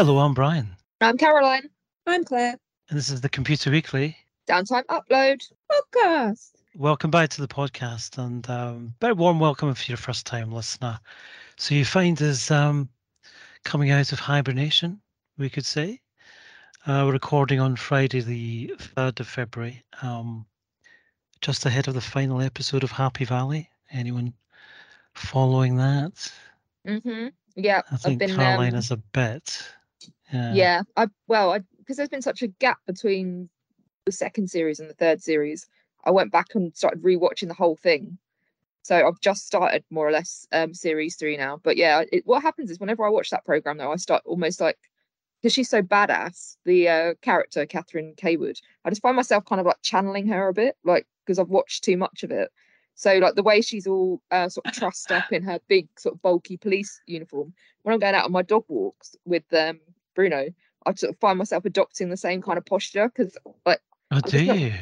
Hello, I'm Brian, I'm Caroline. I'm Claire. and this is the Computer Weekly. Downtime upload. Podcast. Welcome back to the podcast, and um, very warm welcome if you're a first-time listener. So you find us um, coming out of hibernation, we could say. Uh, we're recording on Friday, the third of February, um, just ahead of the final episode of Happy Valley. Anyone following that? Mm-hmm. Yeah, I I've think been. Caroline um, has a bit. Yeah. yeah, I well, I because there's been such a gap between the second series and the third series. I went back and started rewatching the whole thing. So I've just started more or less um series three now. But yeah, it, what happens is whenever I watch that program though, I start almost like because she's so badass, the uh, character Catherine Cawood, I just find myself kind of like channeling her a bit, like because I've watched too much of it. So like the way she's all uh, sort of trussed up in her big sort of bulky police uniform. When I'm going out on my dog walks with um, Bruno, I sort of find myself adopting the same kind of posture because like Oh, do not- you?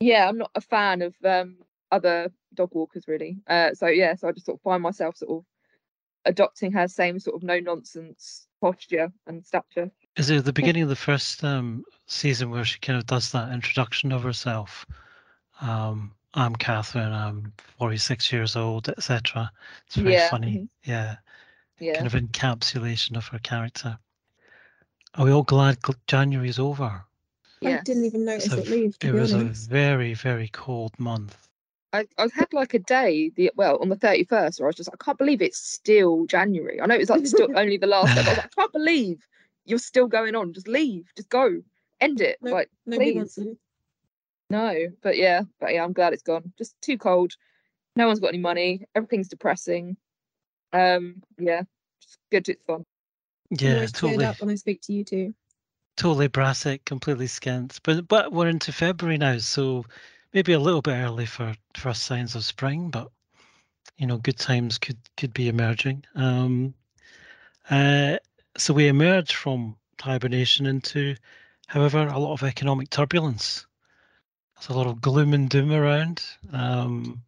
yeah, I'm not a fan of um other dog walkers really. Uh, so yeah, so I just sort of find myself sort of adopting her same sort of no nonsense posture and stature. Is it the beginning of the first um, season where she kind of does that introduction of herself? Um, I'm Catherine. I'm 46 years old, etc. It's very Yeah, funny. mhm. Yeah, Yeah. kind of encapsulation of her character. Are we all glad gl- January's over? I didn't even notice So it leave, to It be was a very, very cold month. I, I had like a day the well on the 31st where I was just I can't believe it's still January. I know it's like still only the last day, but I was like, I can't believe you're still going on. Just leave. Just go. End it. No, like Nobody wants please. to. no. But yeah, but yeah, I'm glad it's gone. Just too cold. No one's got any money. Everything's depressing. Um, yeah. Just good it's gone. Yeah, totally, up when I speak to you two. totally brassic, completely skint. But but we're into February now, so maybe a little bit early for first signs of spring, but you know, good times could could be emerging. Um, uh, so we emerge from hibernation into, however, a lot of economic turbulence. There's a lot of gloom and doom around. Um,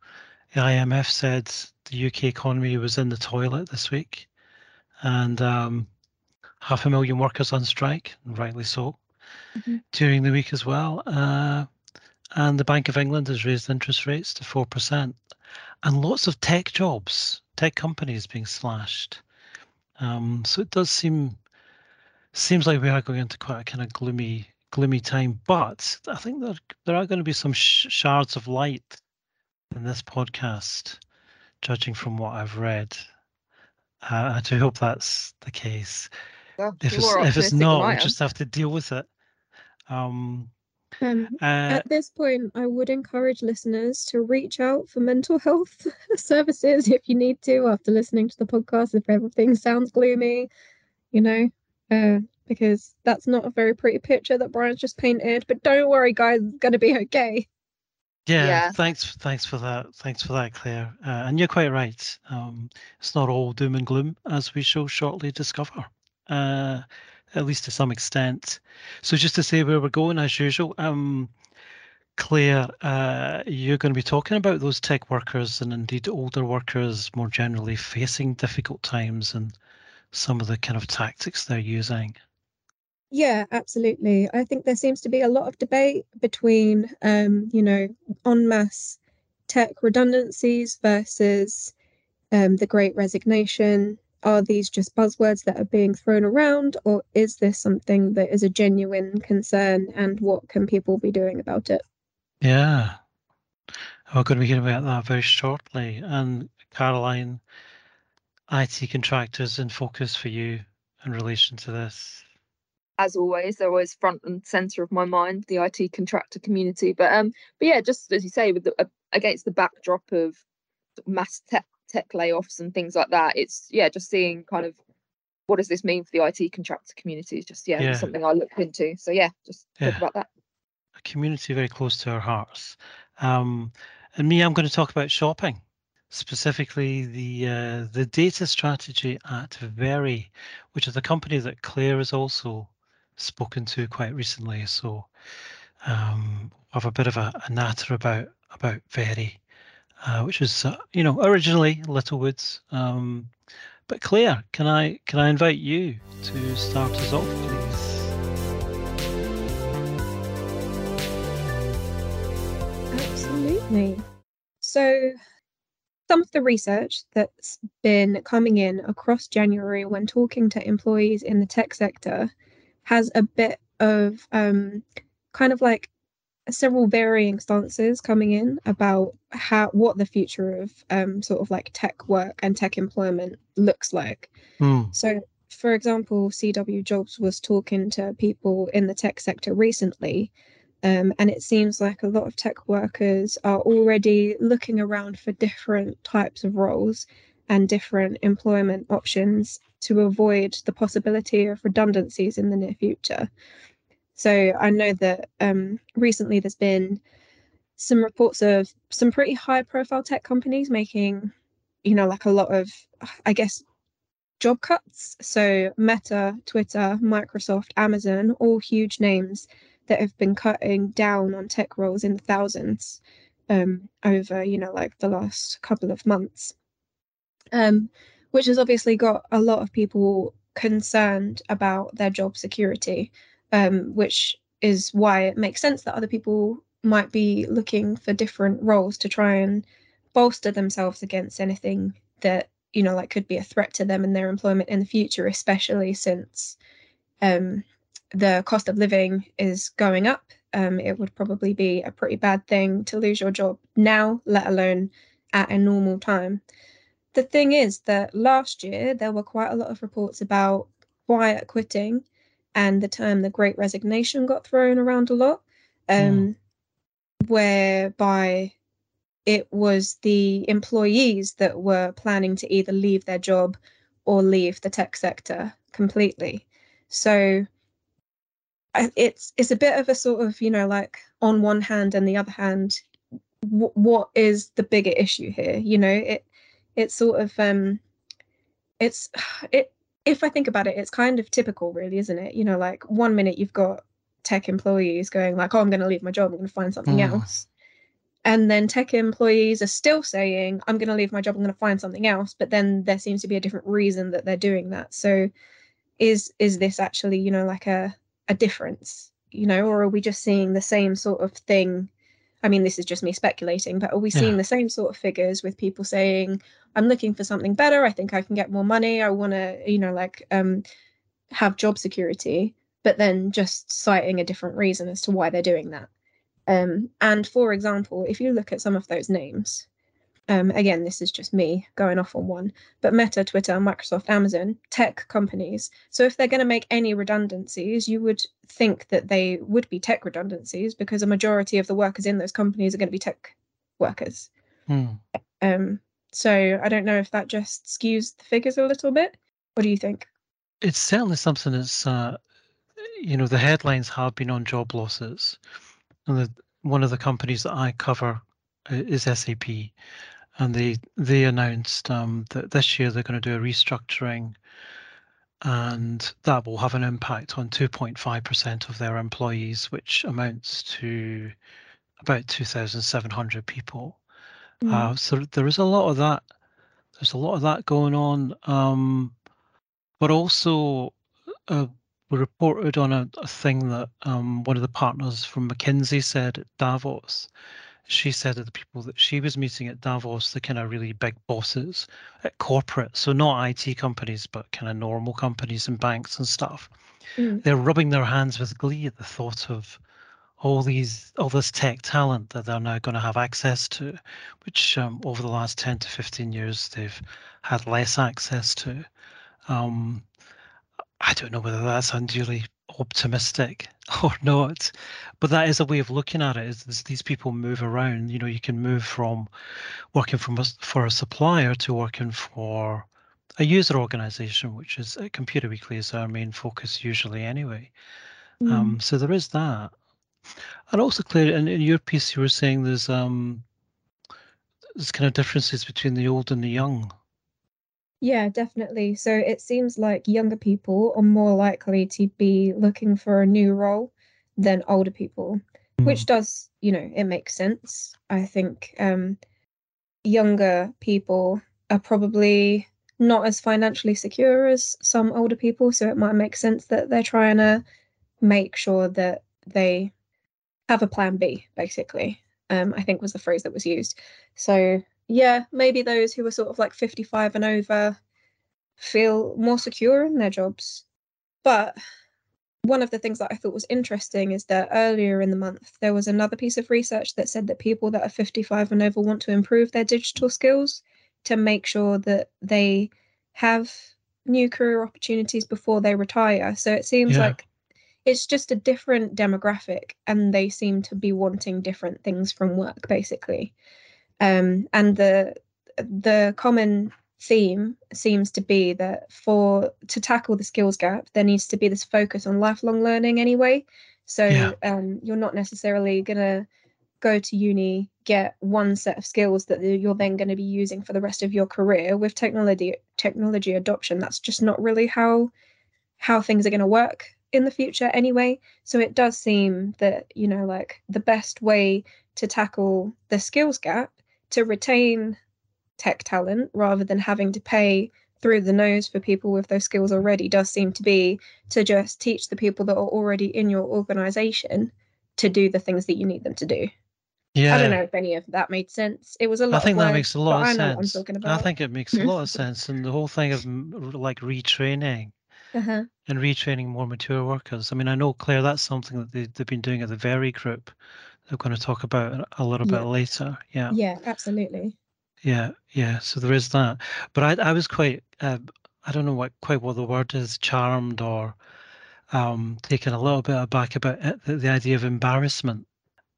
the IMF said the UK economy was in the toilet this week, and um, half a million workers on strike, and rightly so, Mhm. during the week as well. Uh, and the Bank of England has raised interest rates to 4%. And lots of tech jobs, tech companies being slashed. Um, so it does seem seems like we are going into quite a kind of gloomy gloomy time. But I think there there are going to be some sh- shards of light in this podcast, judging from what I've read. Uh, I do hope that's the case. Well, If it's if it's not, we just have to deal with it. Um, Um, uh, at this point, I would encourage listeners to reach out for mental health services if you need to after listening to the podcast. If everything sounds gloomy, you know, uh, because that's not a very pretty picture that Brian's just painted. But don't worry, guys, it's gonna be okay. Yeah, Yeah. thanks, thanks for that. Thanks for that, Claire. Uh, and you're quite right. Um, it's not all doom and gloom, as we shall shortly discover, uh, at least to some extent. So, just to say where we're going, as usual, um, Claire, uh, you're going to be talking about those tech workers and indeed older workers more generally facing difficult times and some of the kind of tactics they're using. Yeah, absolutely. I think there seems to be a lot of debate between, um, you know, en masse tech redundancies versus um, the great resignation. Are these just buzzwords that are being thrown around, or is this something that is a genuine concern, and what can people be doing about it? Yeah. We're going to be hearing about that very shortly. And Caroline, IT contractors in focus for you in relation to this. as always, they're always front and center of my mind, the IT contractor community. But um, but yeah, just as you say, with the, uh, against the backdrop of of mass tech tech layoffs and things like that, it's yeah, just seeing kind of what does this mean for the IT contractor community is just yeah, Yeah. something I looked into. So yeah, just Yeah. talk about that. A community very close to our hearts. Um, and me, I'm going to talk about shopping, specifically the uh, the data strategy at Very, which is a company that Claire has also spoken to quite recently. So um, I have a bit of a, a natter about about Very, uh, which is uh, you know originally Littlewoods, um, But Claire, can I can I invite you to start us off, please? Absolutely. So, some of the research that's been coming in across January when talking to employees in the tech sector has a bit of um, kind of like several varying stances coming in about how what the future of um, sort of like tech work and tech employment looks like. Mm. So, for example, CW Jobs was talking to people in the tech sector recently, um, and it seems like a lot of tech workers are already looking around for different types of roles and different employment options to avoid the possibility of redundancies in the near future. So I know that um, recently there's been some reports of some pretty high profile tech companies making, you know, like a lot of, I guess, job cuts. So Meta, Twitter, Microsoft, Amazon, all huge names that have been cutting down on tech roles in the thousands um, over, you know, like the last couple of months. Um, which has obviously got a lot of people concerned about their job security um, which is why it makes sense that other people might be looking for different roles to try and bolster themselves against anything that you know like could be a threat to them and their employment in the future especially since um, the cost of living is going up. Um, it would probably be a pretty bad thing to lose your job now let alone at a normal time. The thing is that last year there were quite a lot of reports about quiet quitting and the term the great resignation got thrown around a lot um, mm. whereby it was the employees that were planning to either leave their job or leave the tech sector completely so it's it's a bit of a sort of you know like on one hand and the other hand w- what is the bigger issue here you know it it's sort of um it's it if I think about it, it's kind of typical, really, isn't it? You know, like one minute you've got tech employees going like, "Oh, I'm going to leave my job. I'm going to find something mm. else," and then tech employees are still saying, "I'm going to leave my job. I'm going to find something else." But then there seems to be a different reason that they're doing that. So, is is this actually, you know, like a a difference, you know, or are we just seeing the same sort of thing I mean, this is just me speculating, but are we seeing yeah. the same sort of figures with people saying, I'm looking for something better. I think I can get more money. I want to, you know, like um, have job security, but then just citing a different reason as to why they're doing that. Um, and for example, if you look at some of those names, um, again, this is just me going off on one, but Meta, Twitter, Microsoft, Amazon, tech companies. So if they're going to make any redundancies, you would think that they would be tech redundancies because a majority of the workers in those companies are going to be tech workers. Hmm. Um, so I don't know if that just skews the figures a little bit. What do you think? It's certainly something that's, uh, you know, the headlines have been on job losses. And the, one of the companies that I cover uh, is SAP and they they announced um, that this year they're going to do a restructuring, and that will have an impact on 2.5% of their employees, which amounts to about 2,700 people. Mm. Uh, so there is a lot of that. There's a lot of that going on, um, but also uh, we reported on a, a thing that um, one of the partners from McKinsey said at Davos she said that the people that she was meeting at Davos, the kind of really big bosses at corporate, so not IT companies, but kind of normal companies and banks and stuff, mm. they're rubbing their hands with glee at the thought of all these all this tech talent that they're now going to have access to, which um, over the last 10 to 15 years they've had less access to. Um, I don't know whether that's unduly optimistic or not. But that is a way of looking at it is, is, these people move around. You know you can move from working from a, for a supplier to working for a user organization which is uh, computer weekly is our main focus usually anyway. Mm. um, so there is that. And also Claire in, in your piece you were saying there's um there's kind of differences between the old and the young yeah, definitely. So it seems like younger people are more likely to be looking for a new role than older people, mm. which does, you know, it makes sense. I think um, younger people are probably not as financially secure as some older people. So it might make sense that they're trying to make sure that they have a plan B, basically. Um, I think was the phrase that was used. So yeah, maybe those who are sort of like 55 and over feel more secure in their jobs. But one of the things that I thought was interesting is that earlier in the month, there was another piece of research that said that people that are 55 and over want to improve their digital skills to make sure that they have new career opportunities before they retire. So it seems yeah. like it's just a different demographic and they seem to be wanting different things from work basically. Um, and the the common theme seems to be that for to tackle the skills gap there needs to be this focus on lifelong learning anyway. So yeah. um, you're not necessarily going to go to uni get one set of skills that you're then going to be using for the rest of your career. With technology technology adoption that's just not really how how things are going to work in the future anyway. So it does seem that you know like the best way to tackle the skills gap to retain tech talent rather than having to pay through the nose for people with those skills already does seem to be to just teach the people that are already in your organization to do the things that you need them to do. Yeah. I don't know if any of that made sense. It was a lot. I think words, that makes a lot of sense. i think it makes a lot of sense, and the whole thing of like retraining uh-huh. and retraining more mature workers. I mean, I know Claire, that's something that they, they've been doing at the Very Group. They're going to talk about a little yeah. bit later. Yeah. Yeah, absolutely. Yeah, yeah. So there is that. But I, I was quite, uh, I don't know what quite what the word is, charmed or um, taken a little bit aback about it, the, the idea of embarrassment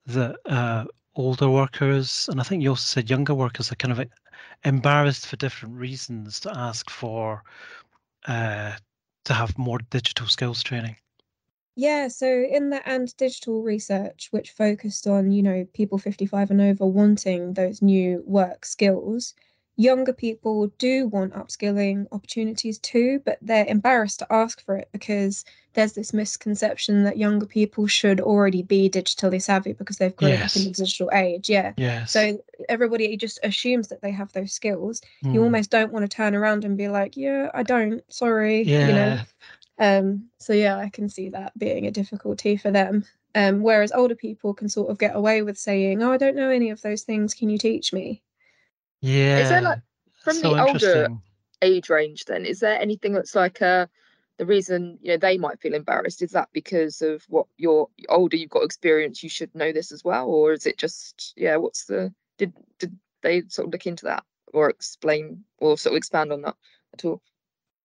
that uh, older workers, and I think you also said younger workers, are kind of embarrassed for different reasons to ask for uh, to have more digital skills training. Yeah, so in the and digital research, which focused on, you know, people 55 and over wanting those new work skills, younger people do want upskilling opportunities too, but they're embarrassed to ask for it because there's this misconception that younger people should already be digitally savvy because they've grown yes. up in the digital age. Yeah. Yes. So everybody just assumes that they have those skills. Mm. You hmm. almost don't want to turn around and be like, yeah, I don't. Sorry. Yeah. You know. Um, so yeah, I can see that being a difficulty for them. Um, whereas older people can sort of get away with saying, "Oh, I don't know any of those things. Can you teach me?" Yeah. Is there like from so the older age range? Then is there anything that's like a uh, the reason you know they might feel embarrassed is that because of what you're older you've got experience you should know this as well or is it just yeah what's the did did they sort of look into that or explain or sort of expand on that at all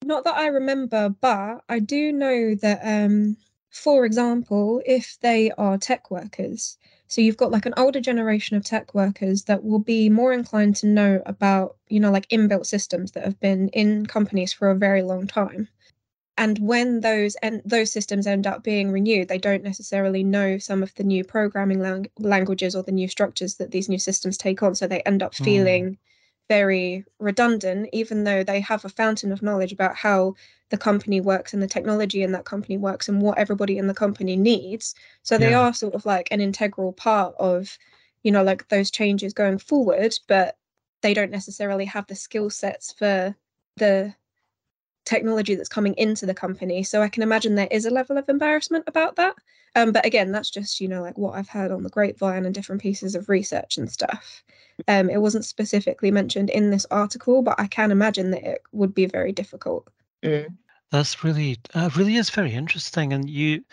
not that I remember, but I do know that, um, for example, if they are tech workers, so you've got like an older generation of tech workers that will be more inclined to know about, you know, like inbuilt systems that have been in companies for a very long time. And when those and those systems end up being renewed, they don't necessarily know some of the new programming lang- languages or the new structures that these new systems take on. So they end up hmm. feeling mm very redundant, even though they have a fountain of knowledge about how the company works and the technology in that company works and what everybody in the company needs. So they yeah. are sort of like an integral part of, you know, like those changes going forward, but they don't necessarily have the skill sets for the technology that's coming into the company. So I can imagine there is a level of embarrassment about that. Um, but again, that's just, you know, like what I've heard on the grapevine and different pieces of research and stuff. Um, it wasn't specifically mentioned in this article, but I can imagine that it would be very difficult. Mm. That's really, uh, really is very interesting. And you,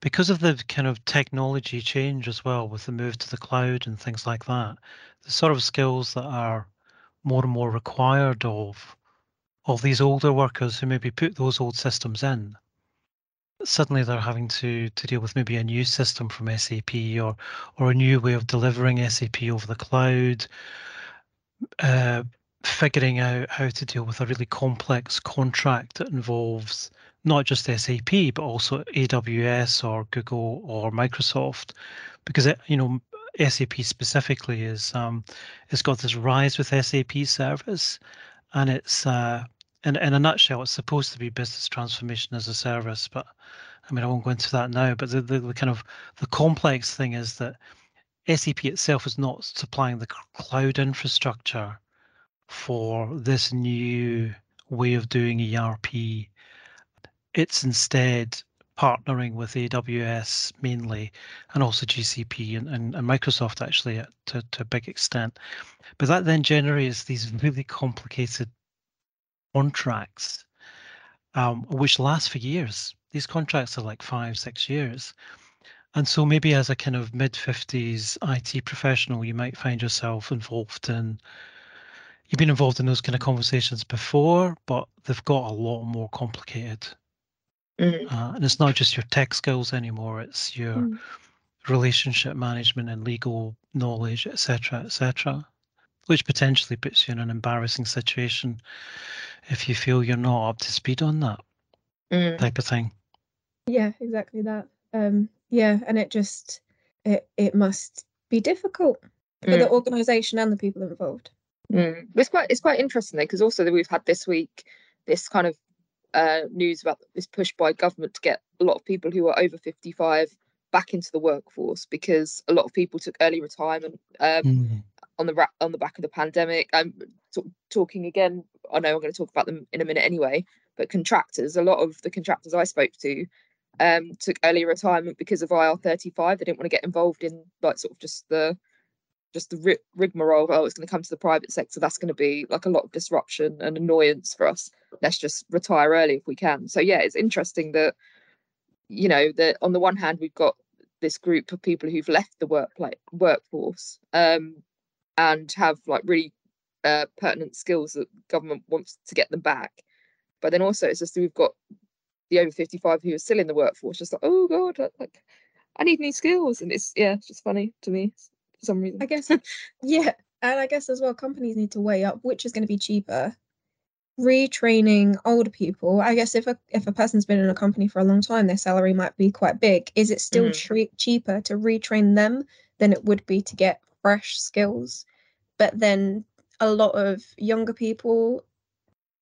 because of the kind of technology change as well, with the move to the cloud and things like that, the sort of skills that are more and more required of of these older workers who maybe put those old systems in suddenly they're having to to deal with maybe a new system from SAP or or a new way of delivering SAP over the cloud, uh, figuring out how to deal with a really complex contract that involves not just SAP but also AWS or Google or Microsoft, because it, you know SAP specifically is um, it's got this rise with SAP service, and it's uh, in, in a nutshell, it's supposed to be business transformation as a service, but I mean, I won't go into that now. But the, the, the kind of the complex thing is that SAP itself is not supplying the cloud infrastructure for this new way of doing ERP. It's instead partnering with AWS mainly, and also GCP and, and, and Microsoft actually to, to a big extent. But that then generates these really complicated contracts, um, which last for years. These contracts are like five, six years. And so maybe as a kind of mid 50s IT professional, you might find yourself involved in, you've been involved in those kind of conversations before, but they've got a lot more complicated. Mm. Uh, and it's not just your tech skills anymore, it's your Mm. relationship management and legal knowledge, etc., etc., which potentially puts you in an embarrassing situation if you feel you're not up to speed on that Mm. type of thing. Yeah, exactly that. Um, yeah, and it just it it must be difficult for the Mm. organization and the people involved. Mm. It's quite it's quite interesting though because also that we've had this week this kind of uh, news about this push by government to get a lot of people who are over 55 back into the workforce because a lot of people took early retirement um, Mm. on the ra- on the back of the pandemic. I'm t- talking again. I know I'm going to talk about them in a minute anyway. But contractors, a lot of the contractors I spoke to, um, took early retirement because of IR35. They didn't want to get involved in like sort of just the just the ri- rigmarole. Oh, it's going to come to the private sector. That's going to be like a lot of disruption and annoyance for us. Let's just retire early if we can. So yeah, it's interesting that you know that on the one hand we've got this group of people who've left the work like workforce um, and have like really uh, pertinent skills that government wants to get them back. But then also it's just we've got the over 55 who are still in the workforce, just like, oh God, like I need new skills. And it's yeah, it's just funny to me for some reason. I guess yeah, and I guess as well companies need to weigh up which is going to be cheaper. Retraining older people. I guess if a if a person's been in a company for a long time, their salary might be quite big. Is it still Mhm. tre- cheaper to retrain them than it would be to get fresh skills? But then a lot of younger people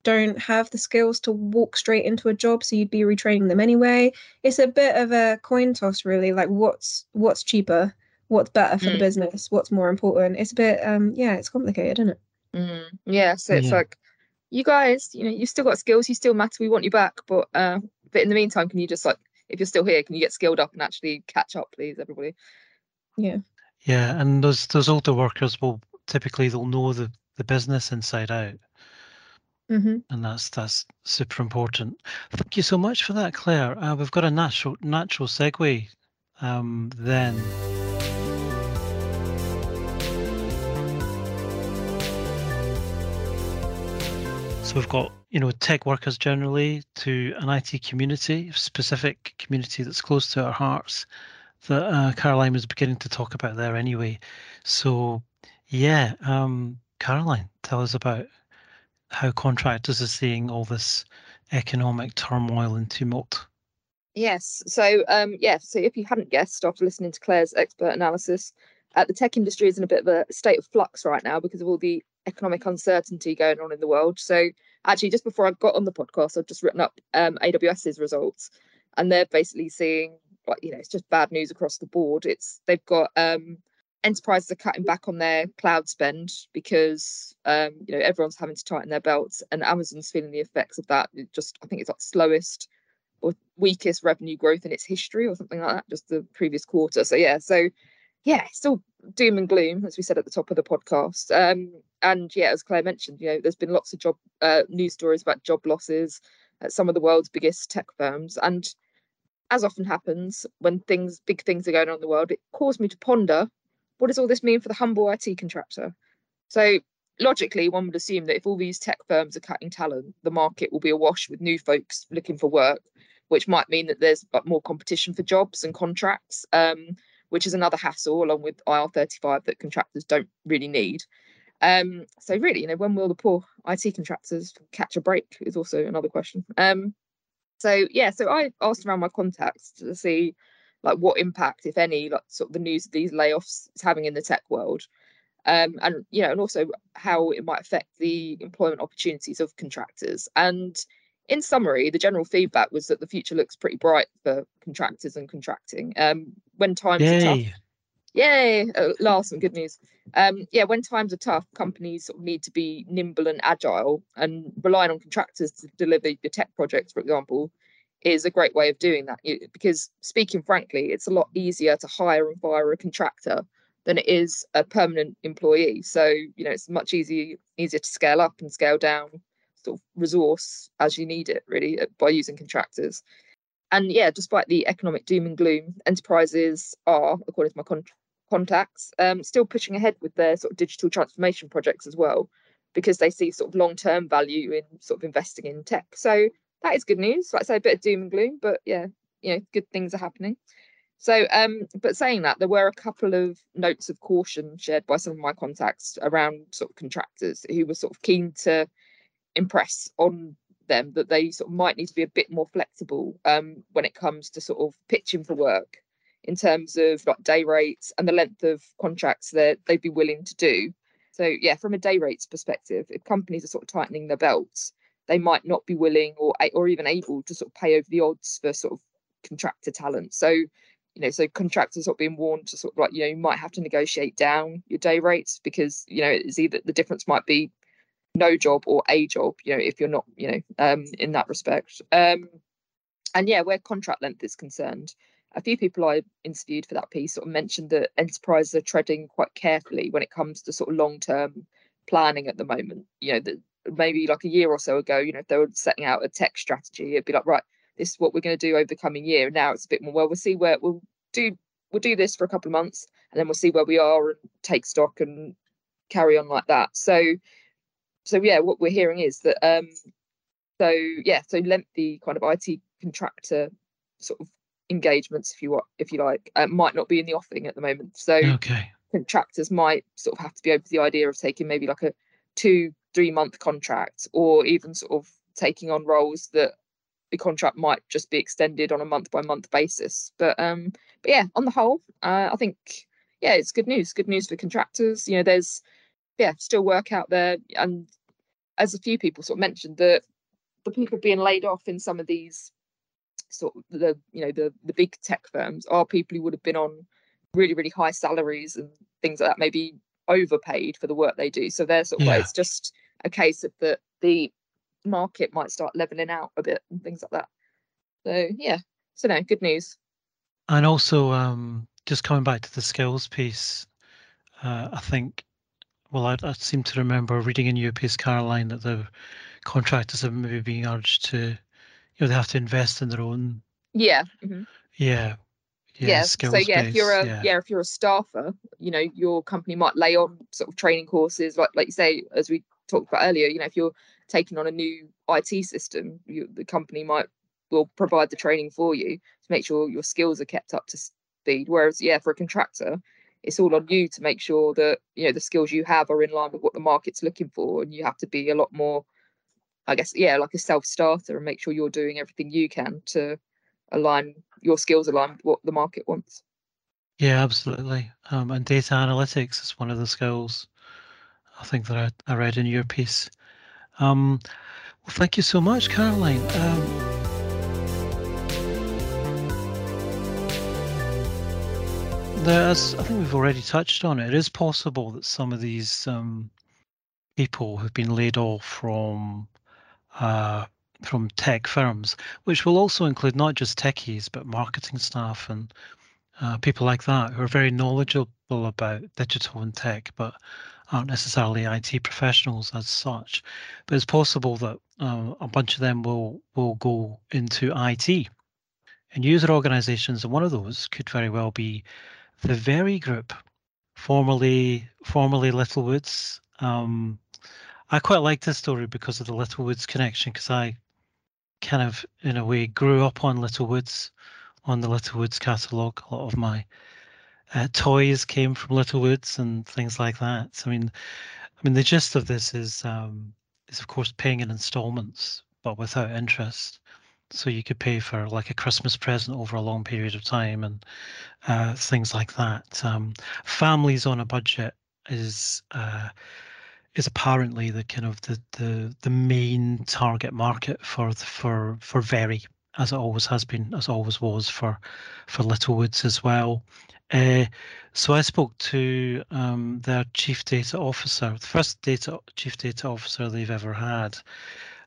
don't have the skills to walk straight into a job, so you'd be retraining them anyway. It's a bit of a coin toss, really. Like what's what's cheaper, what's better for the Mm. business, what's more important. It's a bit um yeah, it's complicated, isn't it? Mm, yeah, so it's Yeah. like you guys, you know, you've still got skills, you still matter, we want you back. But uh but in the meantime, can you just like if you're still here, can you get skilled up and actually catch up, please, everybody? Yeah. Yeah, and those those older workers will typically they'll know the, the business inside out, Mm-hmm. and that's that's super important. Thank you so much for that, Claire. Uh, we've got a natural natural segue um, then. We've got you know tech workers generally to an IT community, specific community that's close to our hearts that uh, Caroline was beginning to talk about there anyway. So yeah, um, Caroline, tell us about how contractors are seeing all this economic turmoil and tumult. Yes. So, um, yeah. So, if you hadn't guessed after listening to Claire's expert analysis, uh, the tech industry is in a bit of a state of flux right now because of all the economic uncertainty going on in the world. So, actually, just before I got on the podcast, I've just written up um, AWS's results, and they're basically seeing like you know it's just bad news across the board. It's they've got um, enterprises are cutting back on their cloud spend because um, you know everyone's having to tighten their belts, and Amazon's feeling the effects of that. It just I think it's like slowest or weakest revenue growth in its history or something like that, just the previous quarter. So yeah, so yeah, still doom and gloom, as we said at the top of the podcast. Um, and yeah, as Claire mentioned, you know, there's been lots of job uh, news stories about job losses at some of the world's biggest tech firms. And as often happens when things, big things are going on in the world, it caused me to ponder what does all this mean for the humble IT contractor? So logically, one would assume that if all these tech firms are cutting talent, the market will be awash with new folks looking for work, which might mean that there's uh, more competition for jobs and contracts, um, which is another hassle along with IR35 that contractors don't really need. Um, so really, you know, when will the poor IT contractors catch a break is also another question. Um, so yeah, so I asked around my contacts to see like what impact, if any, like sort of the news of these layoffs is having in the tech world. Um, and you know, and also how it might affect the employment opportunities of contractors. And in summary, the general feedback was that the future looks pretty bright for contractors and contracting. Um, when times are tough, Yay! Yay! At last, some good news. Um, yeah, when times are tough, companies sort of need to be nimble and agile, and relying on contractors to deliver your tech projects, for example, is a great way of doing that. Because speaking frankly, it's a lot easier to hire and fire a contractor than it is a permanent employee. So you know, it's much easier easier to scale up and scale down sort of resource as you need it, really, uh, by using contractors. And yeah, despite the economic doom and gloom, enterprises are, according to my con- contacts, um, still pushing ahead with their sort of digital transformation projects as well, because they see sort of long term value in sort of investing in tech. So that is good news. Like I say, a bit of doom and gloom, but yeah, you know, good things are happening. So, um, but saying that, there were a couple of notes of caution shared by some of my contacts around sort of contractors who were sort of keen to impress on them that they sort of might need to be a bit more flexible um, when it comes to sort of pitching for work in terms of like day rates and the length of contracts that they'd be willing to do. So yeah, from a day rates perspective, if companies are sort of tightening their belts, they might not be willing or or even able to sort of pay over the odds for sort of contractor talent. So you know, so contractors are being warned to sort of like you know you might have to negotiate down your day rates because you know it's either the difference might be no job or a job. You know, if you're not you know um in that respect. Um, and yeah, where contract length is concerned, a few people I interviewed for that piece sort of mentioned that enterprises are treading quite carefully when it comes to sort of long term planning at the moment. You know, that maybe like a year or so ago, you know, if they were setting out a tech strategy, it'd be like, right, this is what we're going to do over the coming year. Now it's a bit more, well, we'll see where we'll do we'll do this for a couple of months and then we'll see where we are and take stock and carry on like that. So so yeah, what we're hearing is that um so yeah, so lengthy kind of IT contractor sort of engagements, if you want, if you like, uh, might not be in the offing at the moment. So okay. contractors might sort of have to be open to the idea of taking maybe like a two, three month contract, or even sort of taking on roles that the contract might just be extended on a month by month basis. But um, but yeah, on the whole, uh, I think yeah, it's good news. Good news for contractors. You know, there's yeah, still work out there, and as a few people sort of mentioned that the people being laid off in some of these sort of the you know the the big tech firms are people who would have been on really really high salaries and things like that maybe overpaid for the work they do. So they're sort of yeah. it's just a case of that the market might start leveling out a bit and things like that. So yeah. So no good news. And also um just coming back to the skills piece uh, i think well I, I seem to remember reading in your piece caroline that the contractors have maybe being urged to you know they have to invest in their own yeah mm-hmm. yeah yeah, yeah. so yeah if you're a yeah. yeah. if you're a staffer you know your company might lay on sort of training courses like like you say as we talked about earlier you know if you're taking on a new IT system you, the company might will provide the training for you to make sure your skills are kept up to speed whereas yeah for a contractor it's all on you to make sure that you know the skills you have are in line with what the market's looking for and you have to be a lot more I guess yeah, like a self starter and make sure you're doing everything you can to align your skills align with what the market wants. Yeah, absolutely. Um, and data analytics is one of the skills I think that I, I read in your piece. Um, well, thank you so much, Caroline. Um, there's, I think we've already touched on it. It is possible that some of these um, people have been laid off from uh, from tech firms, which will also include not just techies, but marketing staff and uh, people like that who are very knowledgeable about digital and tech, but aren't necessarily IT professionals as such. But it's possible that uh, a bunch of them will will go into IT and user organizations, and one of those could very well be the Very Group, formerly formerly Littlewoods. Um, I quite like this story because of the Littlewoods connection, because I kind of, in a way, grew up on Littlewoods, on the Littlewoods catalogue. A lot of my uh, toys came from Littlewoods and things like that. I mean, I mean, the gist of this is, um, is of course paying in installments, but without interest. So you could pay for like a Christmas present over a long period of time and uh, things like that. Um, families on a budget is uh, is apparently the kind of the the the main target market for for for Very, as it always has been, as always was for for Littlewoods as well. Uh, so I spoke to um, their chief data officer, the first data chief data officer they've ever had,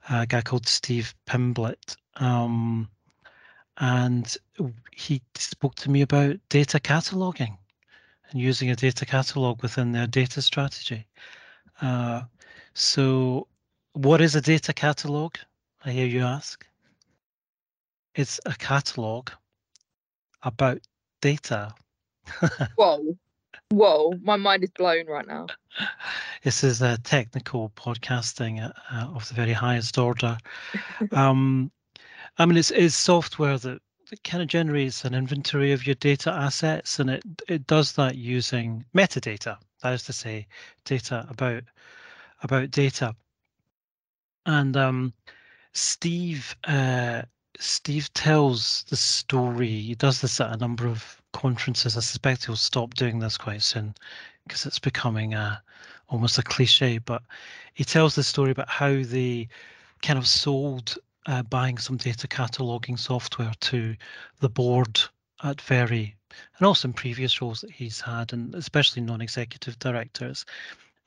a guy called Steve Pimblett. Um, and he spoke to me about data cataloging and using a data catalog within their data strategy. Uh, so what is a data catalog? I hear you ask. It's a catalog about data. Whoa. Whoa. My mind is blown right now. This is a technical podcasting uh, of the very highest order. um, I mean, it's, it's software that, that kind of generates an inventory of your data assets, and it it does that using metadata. That is to say, data about about data. And um, Steve uh, Steve tells the story. He does this at a number of conferences. I suspect he'll stop doing this quite soon because it's becoming a almost a cliche. But he tells the story about how they kind of sold uh, buying some data cataloging software to the board at Very, and also in previous roles that he's had, and especially non-executive directors.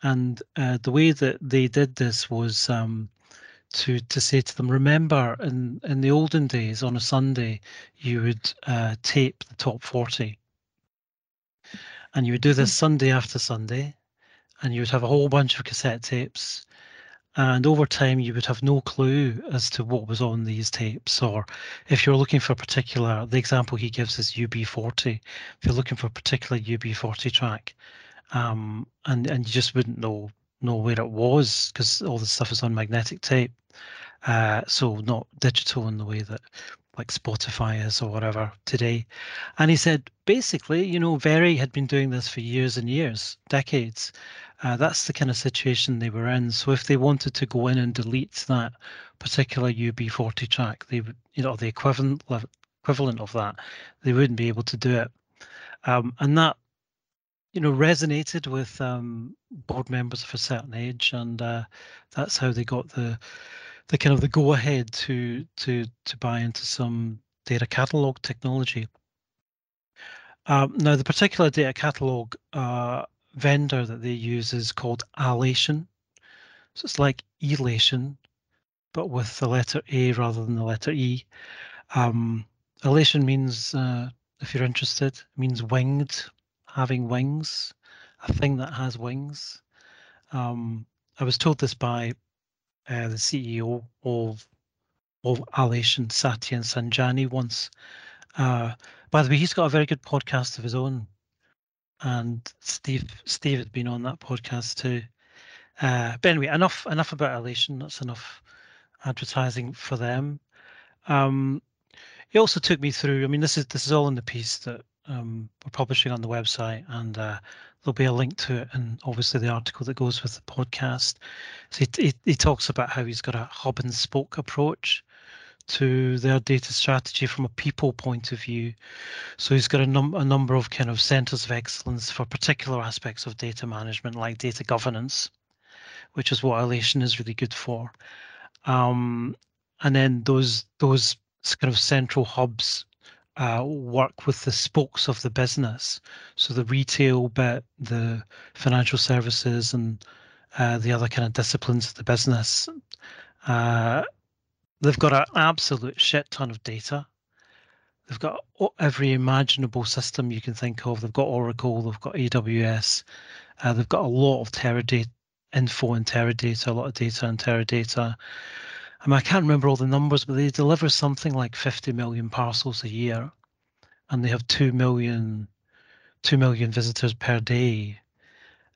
And uh, the way that they did this was um, to to say to them, remember, in in the olden days, on a Sunday, you would uh, tape the top forty, and you would do this Sunday after Sunday, and you would have a whole bunch of cassette tapes, and over time you would have no clue as to what was on these tapes or if you're looking for a particular the example he gives is ub40 if you're looking for a particular ub40 track um, and and you just wouldn't know know where it was because all the stuff is on magnetic tape uh, so not digital in the way that like Spotify is or whatever today. And he said, basically, you know, Very had been doing this for years and years, decades. Uh, that's the kind of situation they were in. So if they wanted to go in and delete that particular UB40 track, they would, you know, the equivalent equivalent of that, they wouldn't be able to do it. Um, and that, you know, resonated with um, board members of a certain age, and uh, that's how they got the the kind of the go ahead to to to buy into some data catalog technology. Um, now, the particular data catalog uh, vendor that they use is called Alation. So it's like Elation, but with the letter A rather than the letter E. Um, Alation means, uh, if you're interested, means winged, having wings, a thing that has wings. Um, I was told this by uh, the CEO of of Alation, Satyen Sangani, once. Uh, by the way, he's got a very good podcast of his own, and Steve Steve had been on that podcast too. Uh, but anyway, enough enough about Alation. That's enough advertising for them. Um, he also took me through. I mean, this is this is all in the piece that um, we're publishing on the website, and uh, there'll be a link to it, and obviously the article that goes with the podcast. So he, he, he talks about how he's got a hub and spoke approach to their data strategy from a people point of view. So he's got a, num- a number of kind of centers of excellence for particular aspects of data management, like data governance, which is what Alation is really good for. Um, and then those those kind of central hubs uh, work with the spokes of the business. So the retail bit, the financial services, and uh, the other kind of disciplines of the business. Uh, they've got an absolute shit ton of data. They've got every imaginable system you can think of. They've got Oracle, they've got AWS, uh, they've got a lot of Teradata info and Teradata, a lot of data and Teradata. I mean, I can't remember all the numbers, but they deliver something like 50 million parcels a year, and they have 2 million, 2 million visitors per day.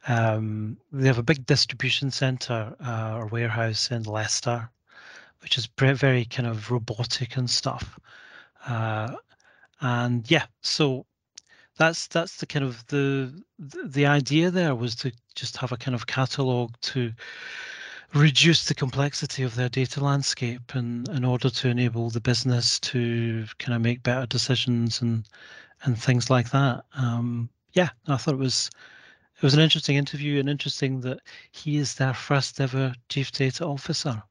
Um, they have a big distribution center uh, or warehouse in Leicester, which is very kind of robotic and stuff. Uh, and yeah, so that's that's the kind of the the idea there was to just have a kind of catalog to reduce the complexity of their data landscape and in order to enable the business to kind of make better decisions and and things like that. Um, yeah, I thought it was it was an interesting interview and interesting that he is their first ever chief data officer,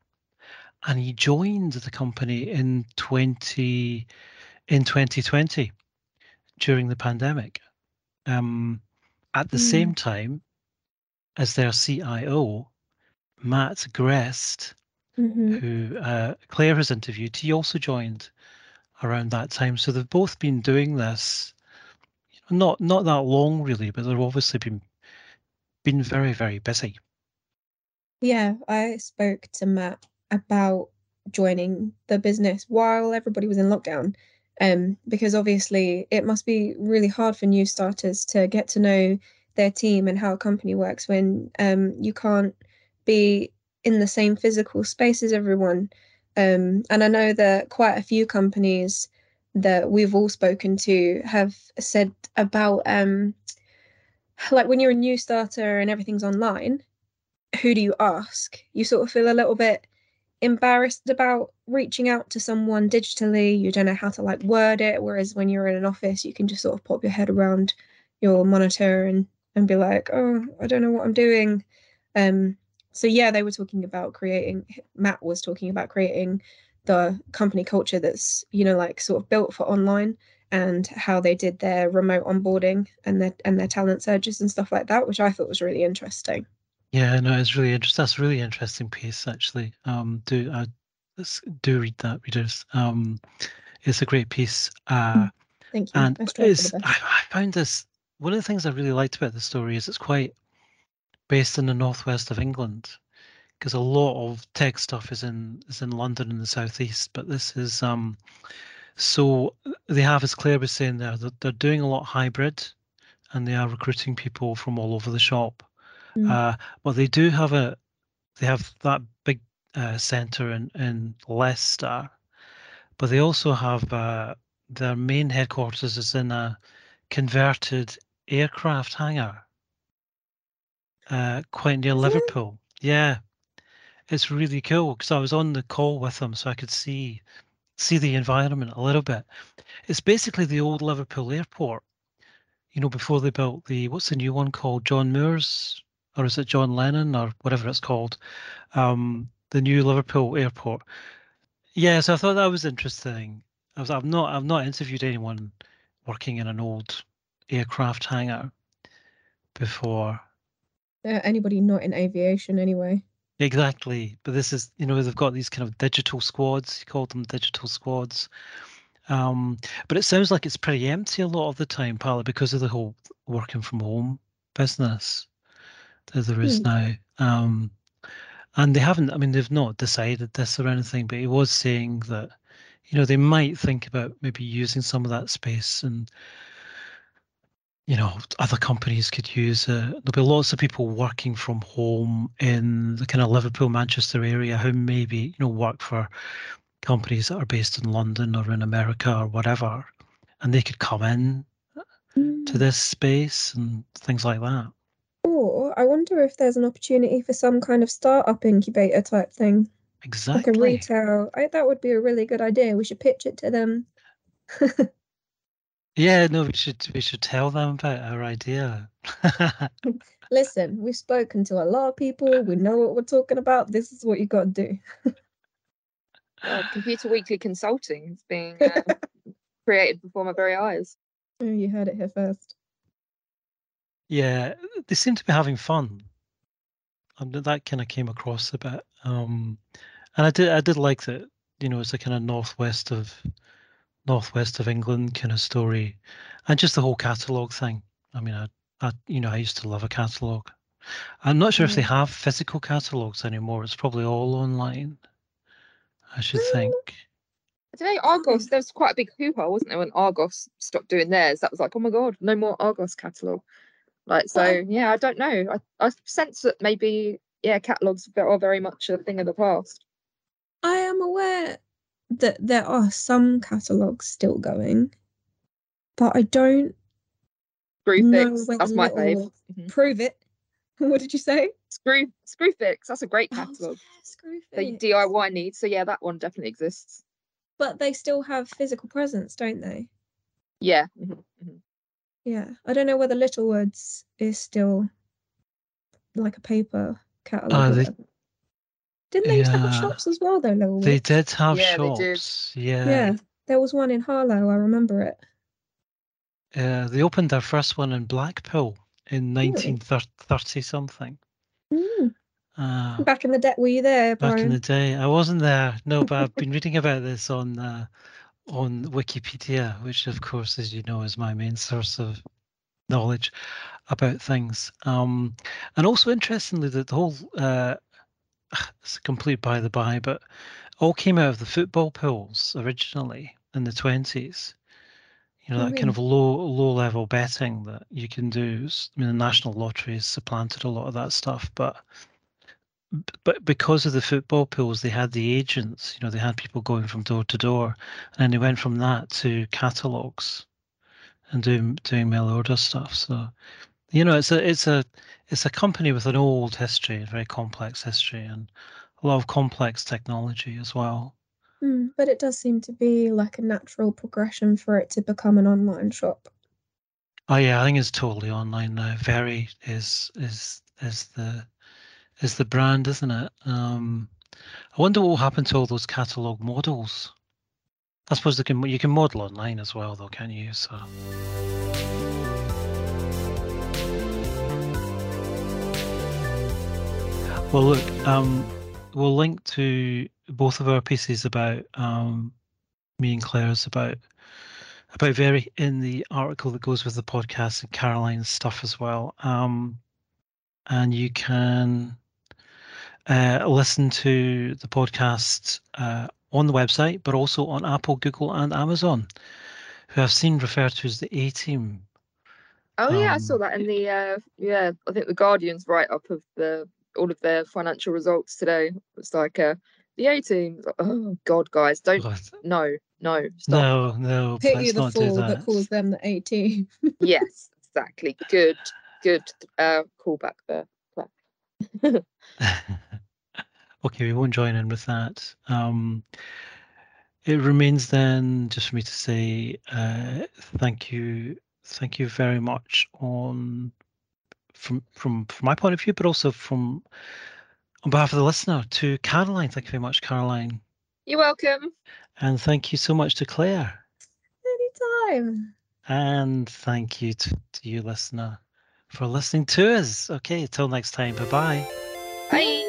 and he joined the company in twenty in 2020 during the pandemic. um, at the Mm. same time as their CIO, Matt Grest, Mhm. who uh, Claire has interviewed, he also joined around that time. So they've both been doing this, not not that long really, but they've obviously been been very very busy. Yeah, I spoke to Matt about joining the business while everybody was in lockdown. Um, because obviously it must be really hard for new starters to get to know their team and how a company works when um, you can't be in the same physical space as everyone. Um, and I know that quite a few companies that we've all spoken to have said about um, like when you're a new starter and everything's online, who do you ask? You sort of feel a little bit embarrassed about reaching out to someone digitally. You don't know how to like word it. Whereas when you're in an office, you can just sort of pop your head around your monitor and and be like, oh, I don't know what I'm doing. Um, so yeah, they were talking about creating. Matt was talking about creating the company culture that's you know like sort of built for online and how they did their remote onboarding and their and their talent searches and stuff like that, which I thought was really interesting. Yeah, no, it's really interesting. That's a really interesting piece, actually. Um, do uh, do read that, readers. Um, it's a great piece. Uh, Thank you. and I it's, I. I found this one of the things I really liked about the story is it's quite based in the northwest of England because a lot of tech stuff is in is in London and the southeast, but this is um so they have, as Claire was saying there, that they're doing a lot hybrid, and they are recruiting people from all over the shop. Mm. Uh, well, they do have a they have that big uh, center in in Leicester, but they also have uh, their main headquarters is in a converted aircraft hangar, uh, quite near Is it? Liverpool. Yeah, it's really cool because I was on the call with them, so I could see see the environment a little bit. It's basically the old Liverpool airport. You know, before they built the what's the new one called John Moores, or is it John Lennon, or whatever it's called, um, the new Liverpool airport. Yeah, so I thought that was interesting. I was, I've not I've not interviewed anyone working in an old aircraft hangar before. Uh, anybody not in aviation anyway. Exactly, but this is you know they've got these kind of digital squads. You call them digital squads, um, but it sounds like it's pretty empty a lot of the time, partly because of the whole working from home business there is Hmm. now. Um, and they haven't. I mean, they've not decided this or anything, but he was saying that you know they might think about maybe using some of that space and you know other companies could use it. There'll be lots of people working from home in the kind of Liverpool, Manchester area who maybe you know work for companies that are based in London or in America or whatever, and they could come in to Mm. this space and things like that. Or I wonder if there's an opportunity for some kind of startup incubator type thing, Exactly. like a Exactly. retail. I, that would be a really good idea. We should pitch it to them. Yeah, no, we should we should tell them about our idea. Listen, we've spoken to a lot of people. We know what we're talking about. This is what you got to do. Uh, Computer Weekly Consulting is being uh, created before my very eyes. Oh, you heard it here first. Yeah, they seem to be having fun. And that kind of came across a bit. Um, and I did I did like that, you know, it's a kind of northwest of northwest of England kind of story. And just the whole catalogue thing. I mean, I, I you know, I used to love a catalogue. I'm not sure if they have physical catalogues anymore. It's probably all online. I should Um, think. I don't know, Argos, there was quite a big hoo ha, wasn't there, when Argos stopped doing theirs? That was like, oh my God, no more Argos catalogue. Like, so, yeah, I don't know. I, I sense that maybe, yeah, catalogues are very much a thing of the past. I am aware that there are some catalogues still going, but I don't Screwfix, that's my fave. Mhm. prove it. What did you say? Screw Screwfix, that's a great Oh, catalogue yeah, Screwfix. DIY needs. So yeah, that one definitely exists. But they still have physical presence, don't they? Yeah. mhm, mhm. Yeah. I don't know whether Littlewoods is still like a paper catalogue. Ah, they- Didn't they used to have shops as well, though, Littlewoods? They did have Yeah, they did. shops. Yeah. Yeah. There was one in Harlow, I remember it. uh, they opened their first one in Blackpool in Really? 1930 something. Mm. Uh, Back in the day, were you there, back in the day, I wasn't there. No, but I've been reading about this on uh, on Wikipedia, which of course, as you know, is my main source of knowledge about things. Um, and also interestingly, that the whole uh, it's a complete by the by, but all came out of the football pools originally in the twenties. You know, Oh, that kind of low low level betting that you can do. I mean, the national lottery has supplanted a lot of that stuff, but but because of the football pools, they had the agents. You know, they had people going from door to door, and then they went from that to catalogs and doing doing mail order stuff. So, you know, it's a it's a it's a company with an old history, a very complex history, and a lot of complex technology as well. Mm, but it does seem to be like a natural progression for it to become an online shop. Oh yeah, I think it's totally online now. Very is is is the is the brand, isn't it? Um, I wonder what will happen to all those catalog models. I suppose they can you can model online as well, though, can't you? So. Well, look, um, we'll link to both of our pieces about um, me and Claire's about about Very in the article that goes with the podcast and Caroline's stuff as well. Um, and you can uh, listen to the podcast uh, on the website, but also on Apple, Google, and Amazon, who I've seen referred to as the A Team. Oh yeah, I saw Um, that in the uh yeah, I think the Guardian's write up of the all of their financial results today. It's like uh the A team. Oh god, guys, don't God, no, no, stop. no, no, Pity let's the not do fool that that. calls them the 18. Yes, exactly. Good, good uh callback there. Claire. okay, we won't join in with that. Um, it remains then just for me to say uh, thank you, thank you very much on from from from my point of view, but also from on behalf of the listener to Caroline. Thank you very much, Caroline, You're welcome. and thank you so much to Claire, Anytime. and thank you to, to you, listener, for listening to us. Okay, till next time. Bye bye. Bye.